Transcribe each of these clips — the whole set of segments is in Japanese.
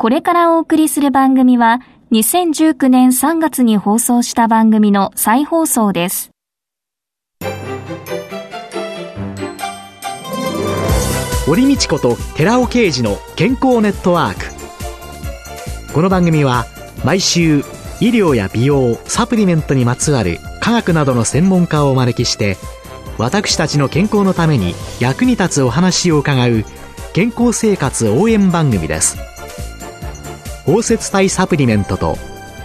これからお送りする番組は2019年3月に放送した番組の再放送です。堀道子と寺尾啓二の健康ネットワークこの番組は毎週医療や美容サプリメントにまつわる科学などの専門家をお招きして私たちの健康のために役に立つお話を伺う健康生活応援番組です包摂体サプリメントと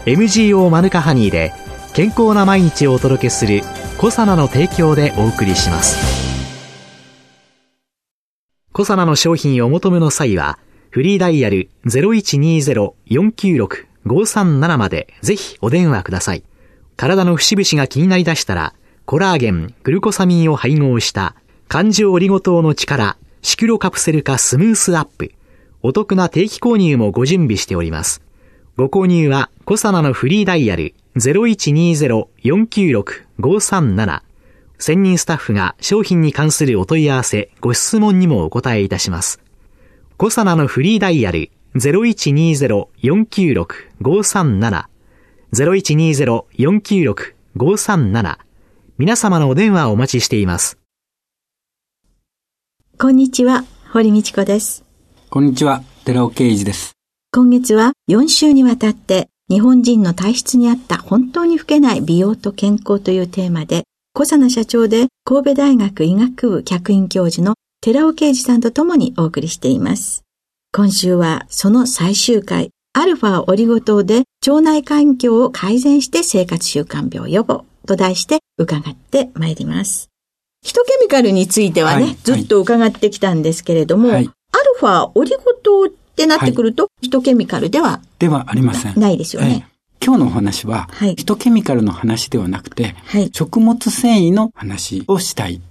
MGO マヌカハニーで健康な毎日をお届けするコサナの提供でお送りします。コサナの商品をお求めの際はフリーダイヤル0120-496-537までぜひお電話ください。体の節々が気になりだしたらコラーゲン、グルコサミンを配合した環状オリゴ糖の力シクロカプセル化スムースアップ。お得な定期購入もご準備しております。ご購入は、コサナのフリーダイヤル0120-496-537専任スタッフが商品に関するお問い合わせ、ご質問にもお答えいたします。コサナのフリーダイヤル0120-496-537 0120-496-537皆様のお電話をお待ちしています。こんにちは、堀道子です。こんにちは、寺尾啓二です。今月は4週にわたって日本人の体質に合った本当に老けない美容と健康というテーマで、小佐奈社長で神戸大学医学部客員教授の寺尾啓二さんと共にお送りしています。今週はその最終回、アルファオリゴ糖で腸内環境を改善して生活習慣病予防と題して伺ってまいります。ヒトケミカルについてはね、はい、ずっと伺ってきたんですけれども、はい、アルファオリゴ糖ってなってくると、はい、ヒトケミカルではではありません。ないですよね。今日のお話は、はい、ヒトケミカルの話ではなくて、はい、食物繊維の話をしたい。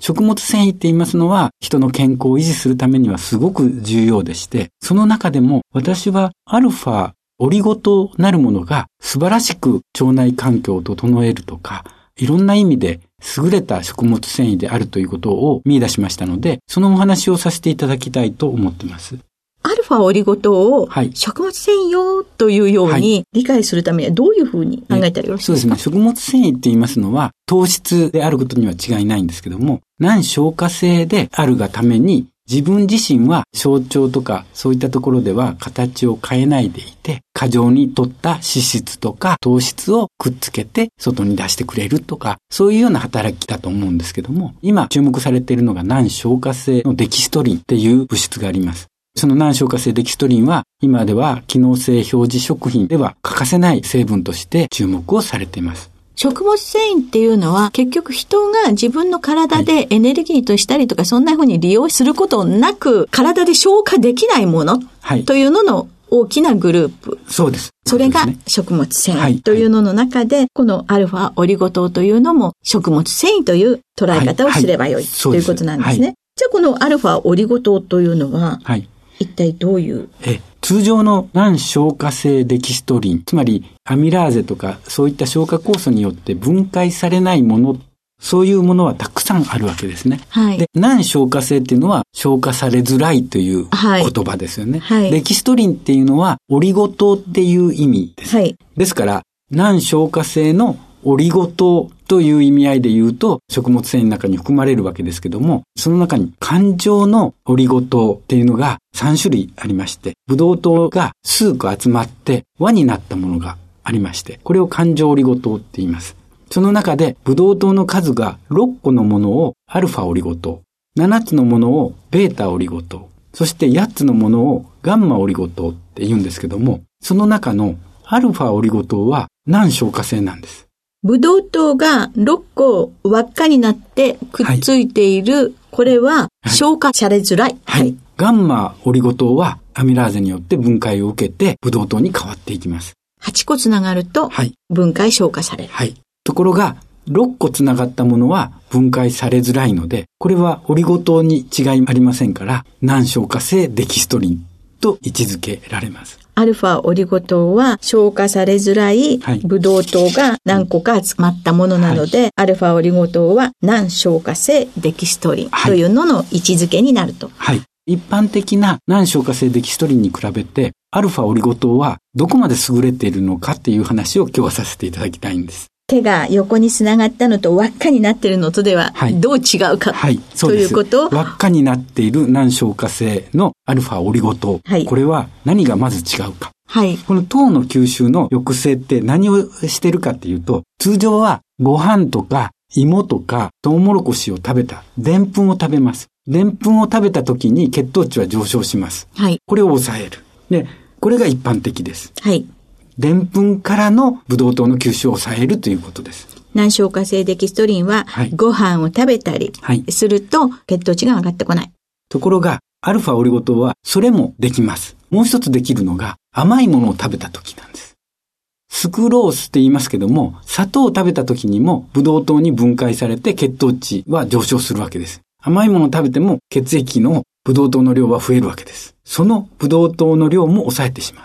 食物繊維って言いますのは、人の健康を維持するためにはすごく重要でして、その中でも私はアルファ、オリゴ糖なるものが素晴らしく腸内環境を整えるとか、いろんな意味で優れた食物繊維であるということを見出しましたので、そのお話をさせていただきたいと思っています。アルファオリゴ糖を食物繊維用というように理解するためにはどういうふうに考えたらよろしいですか、そうですね。食物繊維って言いますのは糖質であることには違いないんですけども、難消化性であるがために自分自身は象徴とかそういったところでは形を変えないでいて、過剰に取った脂質とか糖質をくっつけて外に出してくれるとか、そういうような働きだと思うんですけども、今注目されているのが難消化性のデキストリンっていう物質があります。その難消化性デキストリンは今では機能性表示食品では欠かせない成分として注目をされています。食物繊維っていうのは結局人が自分の体でエネルギーとしたりとか、そんな風に利用することなく体で消化できないものというのの大きなグループ。そうです。それが食物繊維というのの中で、このアルファオリゴ糖というのも食物繊維という捉え方をすればよいということなんですね。じゃあこのアルファオリゴ糖というのは、一体どういうえ通常の難消化性デキストリン、つまりアミラーゼとかそういった消化酵素によって分解されないもの、そういうものはたくさんあるわけですね。はい、で難消化性っていうのは消化されづらいという言葉ですよね。はい、デキストリンっていうのはオリゴ糖っていう意味です。はい、ですから、難消化性のオリゴ糖という意味合いで言うと、食物繊維の中に含まれるわけですけども、その中に環状のオリゴ糖っていうのが3種類ありまして、ブドウ糖が数個集まって輪になったものがありまして、これを環状オリゴ糖って言います。その中で、ブドウ糖の数が6個のものをアルファオリゴ糖、7つのものをベータオリゴ糖、そして8つのものをガンマオリゴ糖って言うんですけども、その中のアルファオリゴ糖は難消化性なんです。ブドウ糖が6個輪っかになってくっついている、はい、これは消化されづらい。はい。はい、ガンマオリゴ糖はアミラーゼによって分解を受けてブドウ糖に変わっていきます。8個つながると分解消化される。はい。ところが6個つながったものは分解されづらいので、これはオリゴ糖に違いありませんから、難消化性デキストリンと位置づけられます。アルファオリゴ糖は消化されづらいブドウ糖が何個か集まったものなので、はい、アルファオリゴ糖は難消化性デキストリンというのの位置づけになると。はい。一般的な難消化性デキストリンに比べて、アルファオリゴ糖はどこまで優れているのかっていう話を今日はさせていただきたいんです。手が横につながったのと輪っかになっているのとでは、どう違うか、はい、ということ？輪っかになっている難消化性のアルファオリゴ糖。はい、これは何がまず違うか。はい。この糖の吸収の抑制って何をしてるかっていうと、通常はご飯とか芋とかトウモロコシを食べた、でんぷんを食べます。でんぷんを食べた時に血糖値は上昇します。はい。これを抑える。で、これが一般的です。はい。でんぷんからのブドウ糖の吸収を抑えるということです。難消化性デキストリンは、ご飯を食べたりすると血糖値が上がってこない。ところが、アルファオリゴ糖はそれもできます。もう一つできるのが甘いものを食べた時なんです。スクロースって言いますけども、砂糖を食べた時にもブドウ糖に分解されて血糖値は上昇するわけです。甘いものを食べても血液のブドウ糖の量は増えるわけです。そのブドウ糖の量も抑えてしまう。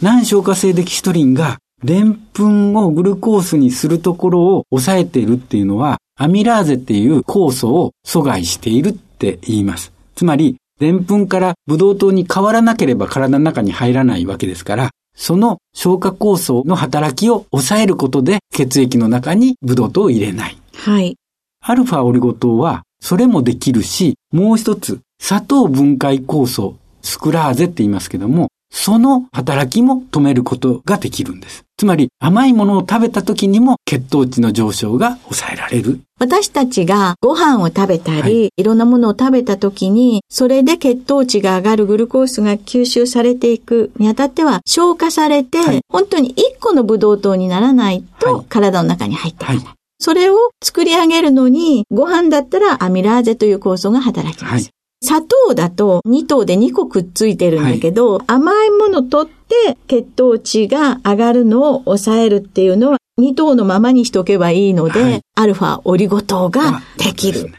難消化性デキシトリンが、でんぷんをグルコースにするところを抑えているっていうのは、アミラーゼっていう酵素を阻害しているって言います。つまり、でんぷんからブドウ糖に変わらなければ体の中に入らないわけですから、その消化酵素の働きを抑えることで血液の中にブドウ糖を入れない。はい。アルファオリゴ糖はそれもできるし、もう一つ砂糖分解酵素スクラーゼって言いますけども、その働きも止めることができるんです。つまり甘いものを食べた時にも血糖値の上昇が抑えられる。私たちがご飯を食べたり、はい、いろんなものを食べた時に、それで血糖値が上がるグルコースが吸収されていくにあたっては消化されて、はい、本当に1個のブドウ糖にならないと体の中に入ってこない。はいそれを作り上げるのに、ご飯だったらアミラーゼという酵素が働きます。砂糖だと2糖で2個くっついてるんだけど、はい、甘いもの取って血糖値が上がるのを抑えるっていうのは2糖のままにしとけばいいので、はい、アルファオリゴ糖ができる。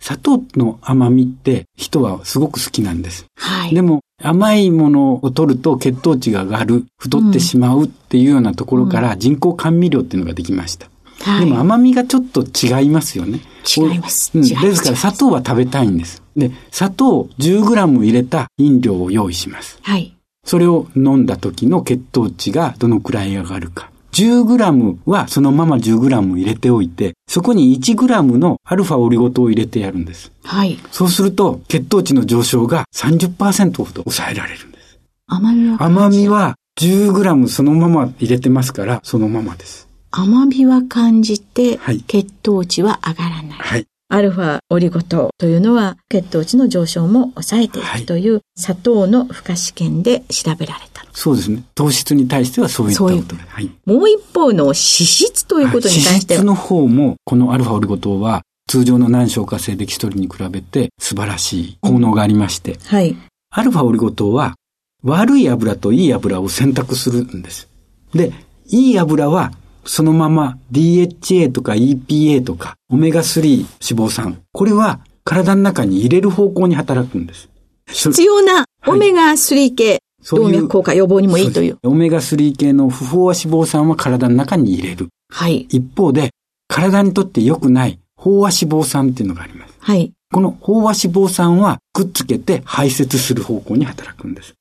砂糖の甘みって人はすごく好きなんです。はい。でも甘いものを取ると血糖値が上がる、太ってしまうっていうようなところから人工甘味料っていうのができました。はい、でも甘みがちょっと違いますよね。違います。うん、ですから砂糖は食べたいんです。で、砂糖 10g 入れた飲料を用意します。はい。それを飲んだ時の血糖値がどのくらい上がるか。10g はそのまま 10g 入れておいて、そこに 1g のアルファオリゴ糖を入れてやるんです。はい。そうすると、血糖値の上昇が30%ほど抑えられるんです。甘みは甘みは 10g そのまま入れてますから、そのままです。甘みは感じて、血糖値は上がらない。はい。アルファオリゴ糖というのは血糖値の上昇も抑えていくという砂糖の負荷試験で調べられた。そうですね。糖質に対してはそういったことで。はい、もう一方の脂質ということに関しては。脂質の方もこのアルファオリゴ糖は通常の難消化性デキストリンに比べて素晴らしい効能がありまして。はい。アルファオリゴ糖は悪い油といい油を選択するんです。で、いい油はそのまま DHA とか EPA とかオメガ3脂肪酸。これは体の中に入れる方向に働くんです。必要なオメガ3系、はい、動脈硬化予防にもいいという。オメガ3系の不飽和脂肪酸は体の中に入れる。はい。一方で、体にとって良くない飽和脂肪酸っていうのがあります。はい。この飽和脂肪酸はくっつけて排泄する方向に働くんです。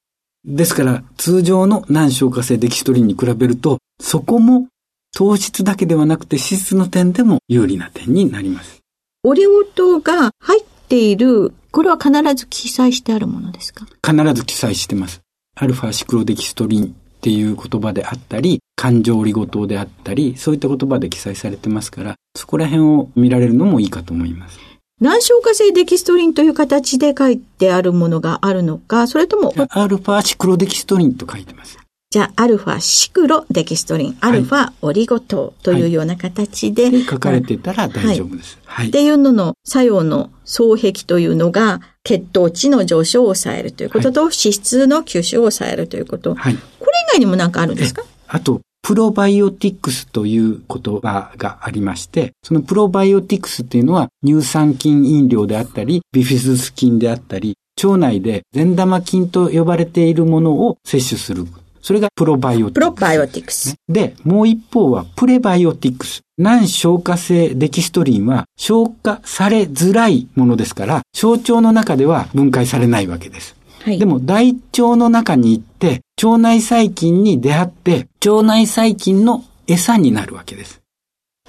ですから、通常の難消化性デキストリンに比べると、そこも糖質だけではなくて脂質の点でも有利な点になります。オリゴ糖が入っている、これは必ず記載してあるものですか？必ず記載してます。アルファシクロデキストリンっていう言葉であったり、感情オリゴ糖であったり、そういった言葉で記載されてますから、そこら辺を見られるのもいいかと思います。難消化性デキストリンという形で書いてあるものがあるのか、それとも。アルファシクロデキストリンと書いてます。じゃあ、アルファシクロデキストリン、アルファオリゴ糖というような形で、はい、書かれてたら大丈夫です。はい。っていうのの作用の双壁というのが、血糖値の上昇を抑えるということと、脂質の吸収を抑えるということ。はい。これ以外にも何かあるんですか？あと、プロバイオティックスという言葉がありまして、そのプロバイオティックスっていうのは乳酸菌飲料であったり、ビフィズス菌であったり、腸内で善玉菌と呼ばれているものを摂取するそれがプロバイオティクス。プロバイオティクス。で、もう一方はプレバイオティクス。難消化性デキストリンは消化されづらいものですから、小腸の中では分解されないわけです。はい、でも大腸の中に行って、腸内細菌に出会って、腸内細菌の餌になるわけです。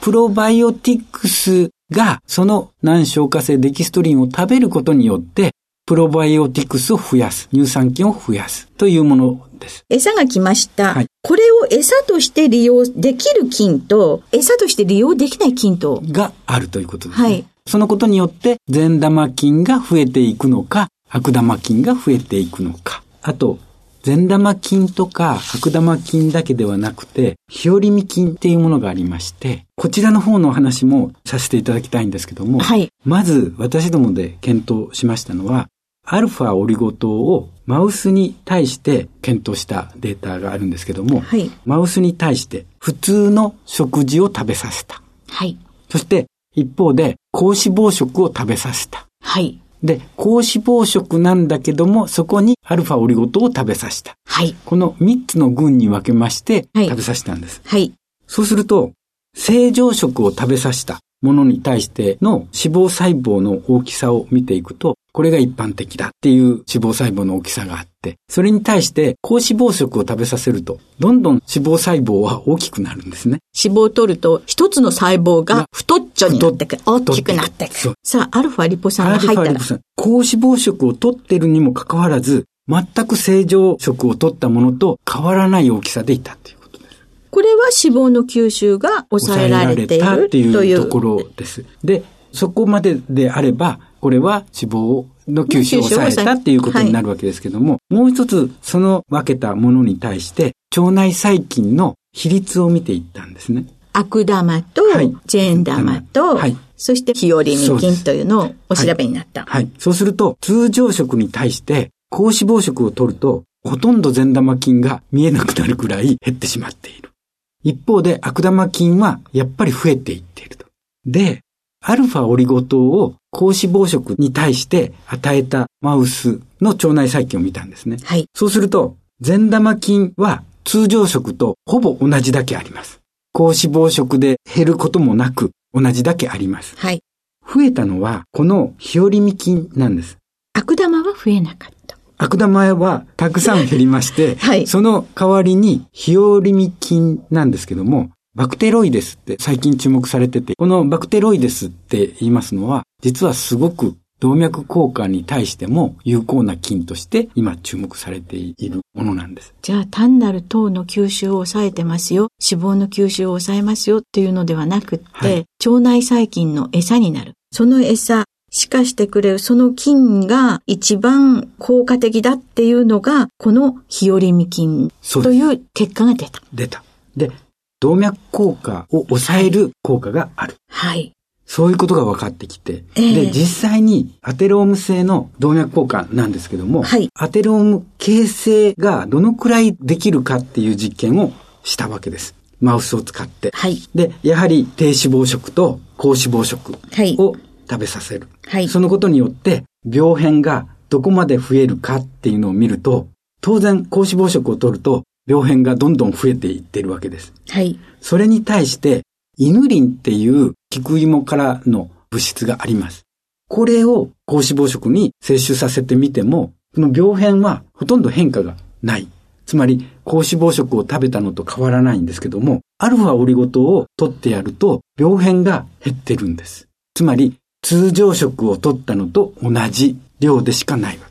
プロバイオティクスがその難消化性デキストリンを食べることによって、プロバイオティクスを増やす、乳酸菌を増やすというものです。餌が来ました。はい、これを餌として利用できる菌と、餌として利用できない菌と。があるということですね。はい。そのことによって、善玉菌が増えていくのか、悪玉菌が増えていくのか。あと、善玉菌とか悪玉菌だけではなくて、日和見菌っていうものがありまして、こちらの方のお話もさせていただきたいんですけども、はい、まず私どもで検討しましたのは、アルファオリゴ糖をマウスに対して検討したデータがあるんですけども、はい、マウスに対して普通の食事を食べさせた。はい。そして一方で高脂肪食を食べさせた。はい。で、高脂肪食なんだけども、そこにアルファオリゴ糖を食べさせた。はい。この3つの群に分けまして、食べさせたんです。はい。そうすると、正常食を食べさせたものに対しての脂肪細胞の大きさを見ていくと、これが一般的だっていう脂肪細胞の大きさがあって、それに対して高脂肪食を食べさせると、どんどん脂肪細胞は大きくなるんですね。脂肪を取ると、一つの細胞が太っちょになってくる。大きくなってくる。さあ、アルファリポ酸が入ったら。高脂肪食を取ってるにもかかわらず、全く正常食を取ったものと変わらない大きさでいたっていうこれは脂肪の吸収が抑えられているっていうところです。で、そこまでであれば、これは脂肪の吸収を抑えたっていうことになるわけですけども、はい、もう一つその分けたものに対して腸内細菌の比率を見ていったんですね。悪玉と、ジェン玉と、はい、そして日和見菌というのをお調べになった。はい。そうすると、通常食に対して高脂肪食を取ると、ほとんど善玉菌が見えなくなるくらい減ってしまっている。一方で悪玉菌はやっぱり増えていっていると。で、アルファオリゴ糖を高脂肪食に対して与えたマウスの腸内細菌を見たんですね。はい。そうすると、善玉菌は通常食とほぼ同じだけあります。高脂肪食で減ることもなく同じだけあります。はい。増えたのはこの日和見菌なんです。悪玉は増えなかった。悪玉はたくさん減りまして、はい、その代わりに日和見菌なんですけども、バクテロイデスって最近注目されてて、このバクテロイデスって言いますのは、実はすごく動脈硬化に対しても有効な菌として今注目されているものなんです。じゃあ単なる糖の吸収を抑えてますよ、脂肪の吸収を抑えますよっていうのではなくって、はい、腸内細菌の餌になる。その餌、しかしてくれるその菌が一番効果的だっていうのが、この日和見菌という結果が出た。出た。で、動脈硬化を抑える効果がある。はい。そういうことが分かってきて、えー、で、実際にアテローム製の動脈硬化なんですけども、はい、アテローム形成がどのくらいできるかっていう実験をしたわけです。マウスを使って。はい、で、やはり低脂肪食と高脂肪食を食べさせる。はい、そのことによって病変がどこまで増えるかっていうのを見ると、当然高脂肪食を取ると病変がどんどん増えていってるわけです。はい。それに対して、イヌリンっていう菊芋からの物質があります。これを高脂肪食に摂取させてみても、この病変はほとんど変化がない。つまり、高脂肪食を食べたのと変わらないんですけども、アルファオリゴ糖を取ってやると、病変が減ってるんです。つまり、通常食を取ったのと同じ量でしかないわけ。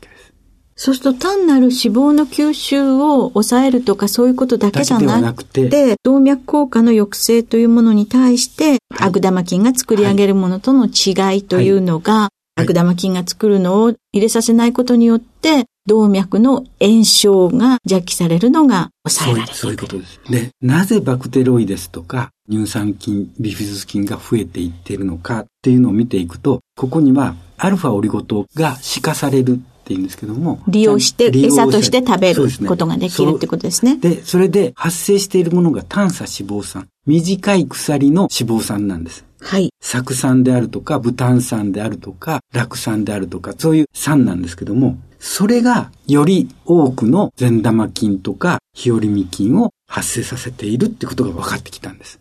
そうすると単なる脂肪の吸収を抑えるとかそういうことだけじゃなくて、動脈硬化の抑制というものに対して、悪玉菌が作り上げるものとの違いというのが、悪玉菌が作るのを入れさせないことによって、動脈の炎症が邪気されるのが抑えられる。そういうことです。で、なぜバクテロイデスとか乳酸菌、ビフィズス菌が増えていっているのかっていうのを見ていくと、ここにはアルファオリゴ糖が死化されるっていうんですけども。利用して、餌として食べることができるってことですね。で、それで発生しているものが短鎖脂肪酸。短い鎖の脂肪酸なんです。はい。酢酸であるとか、ブタン酸であるとか、酪酸であるとか、そういう酸なんですけども、それがより多くの善玉菌とか日和見菌を発生させているってことが分かってきたんです。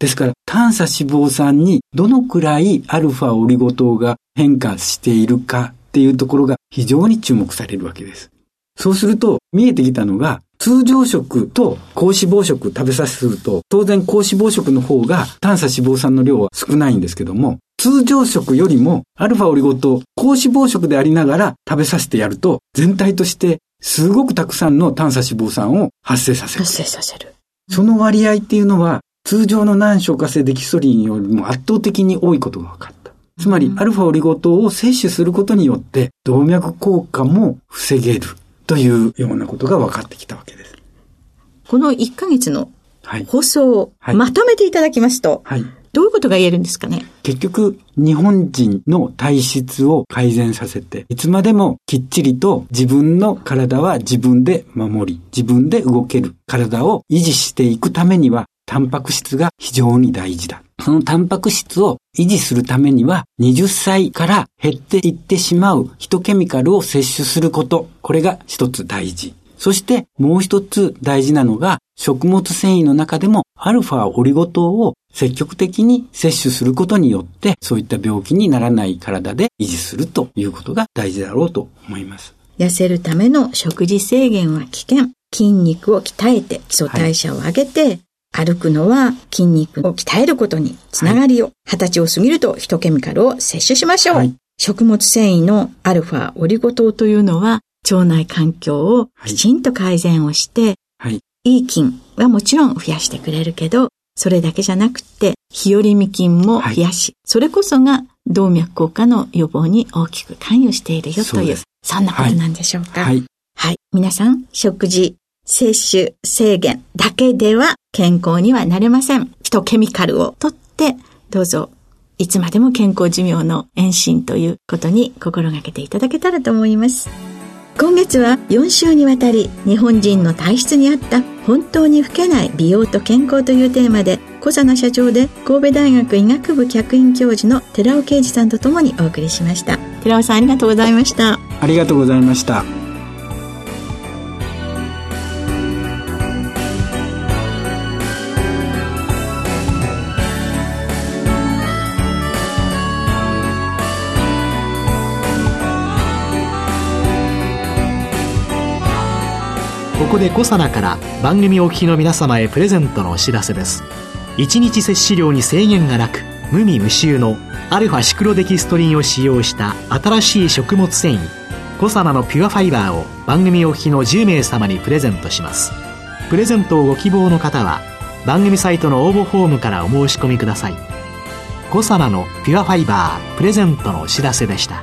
ですから、短鎖脂肪酸にどのくらいアルファオリゴ糖が変化しているかっっていうところが非常に注目されるわけです。そうすると、見えてきたのが、通常食と高脂肪食食べさせすると、当然高脂肪食の方が炭素脂肪酸の量は少ないんですけども、通常食よりもアルファオリゴ糖高脂肪食でありながら食べさせてやると、全体としてすごくたくさんの炭素脂肪酸を発生させる。発生させる。その割合っていうのは、通常の難消化性デキストリンよりも圧倒的に多いことが分かった。つまり、アルファオリゴ糖を摂取することによって、動脈硬化も防げるというようなことが分かってきたわけです。この1ヶ月の放送をまとめていただきますと、はい、どういうことが言えるんですかね？結局、日本人の体質を改善させて、いつまでもきっちりと自分の体は自分で守り、自分で動ける体を維持していくためには、タンパク質が非常に大事だ。そのタンパク質を維持するためには、20歳から減っていってしまうヒトケミカルを摂取すること。これが一つ大事。そしてもう一つ大事なのが、食物繊維の中でもアルファオリゴ糖を積極的に摂取することによって、そういった病気にならない体で維持するということが大事だろうと思います。痩せるための食事制限は危険。筋肉を鍛えて基礎代謝を上げて、はい歩くのは筋肉を鍛えることにつながりを、二、十、歳を過ぎるとヒトケミカルを摂取しましょう。はい、食物繊維のアルファオリゴ糖というのは腸内環境をきちんと改善をして、はい、いい菌はもちろん増やしてくれるけど、それだけじゃなくて、日和見菌も増やし、はい、それこそが動脈硬化の予防に大きく関与しているよという、そんなことなんでしょうか。はい。はい。皆さん、食事、摂取、制限だけでは健康にはなれません。フィトケミカルをとって、どうぞ、いつまでも健康寿命の延伸ということに心がけていただけたらと思います。今月は4週にわたり日本人の体質に合った本当に老けない美容と健康というテーマで小佐奈社長で神戸大学医学部客員教授の寺尾啓二さんとともにお送りしました寺尾さんありがとうございましたありがとうございましたこでコサナから番組お聞きの皆様へプレゼントのお知らせです。1日摂取量に制限がなく無味無臭のアルファシクロデキストリンを使用した新しい食物繊維コサナのピュアファイバーを番組お聞きの10名様にプレゼントします。プレゼントをご希望の方は番組サイトの応募フォームからお申し込みください。コサナのピュアファイバープレゼントのお知らせでした。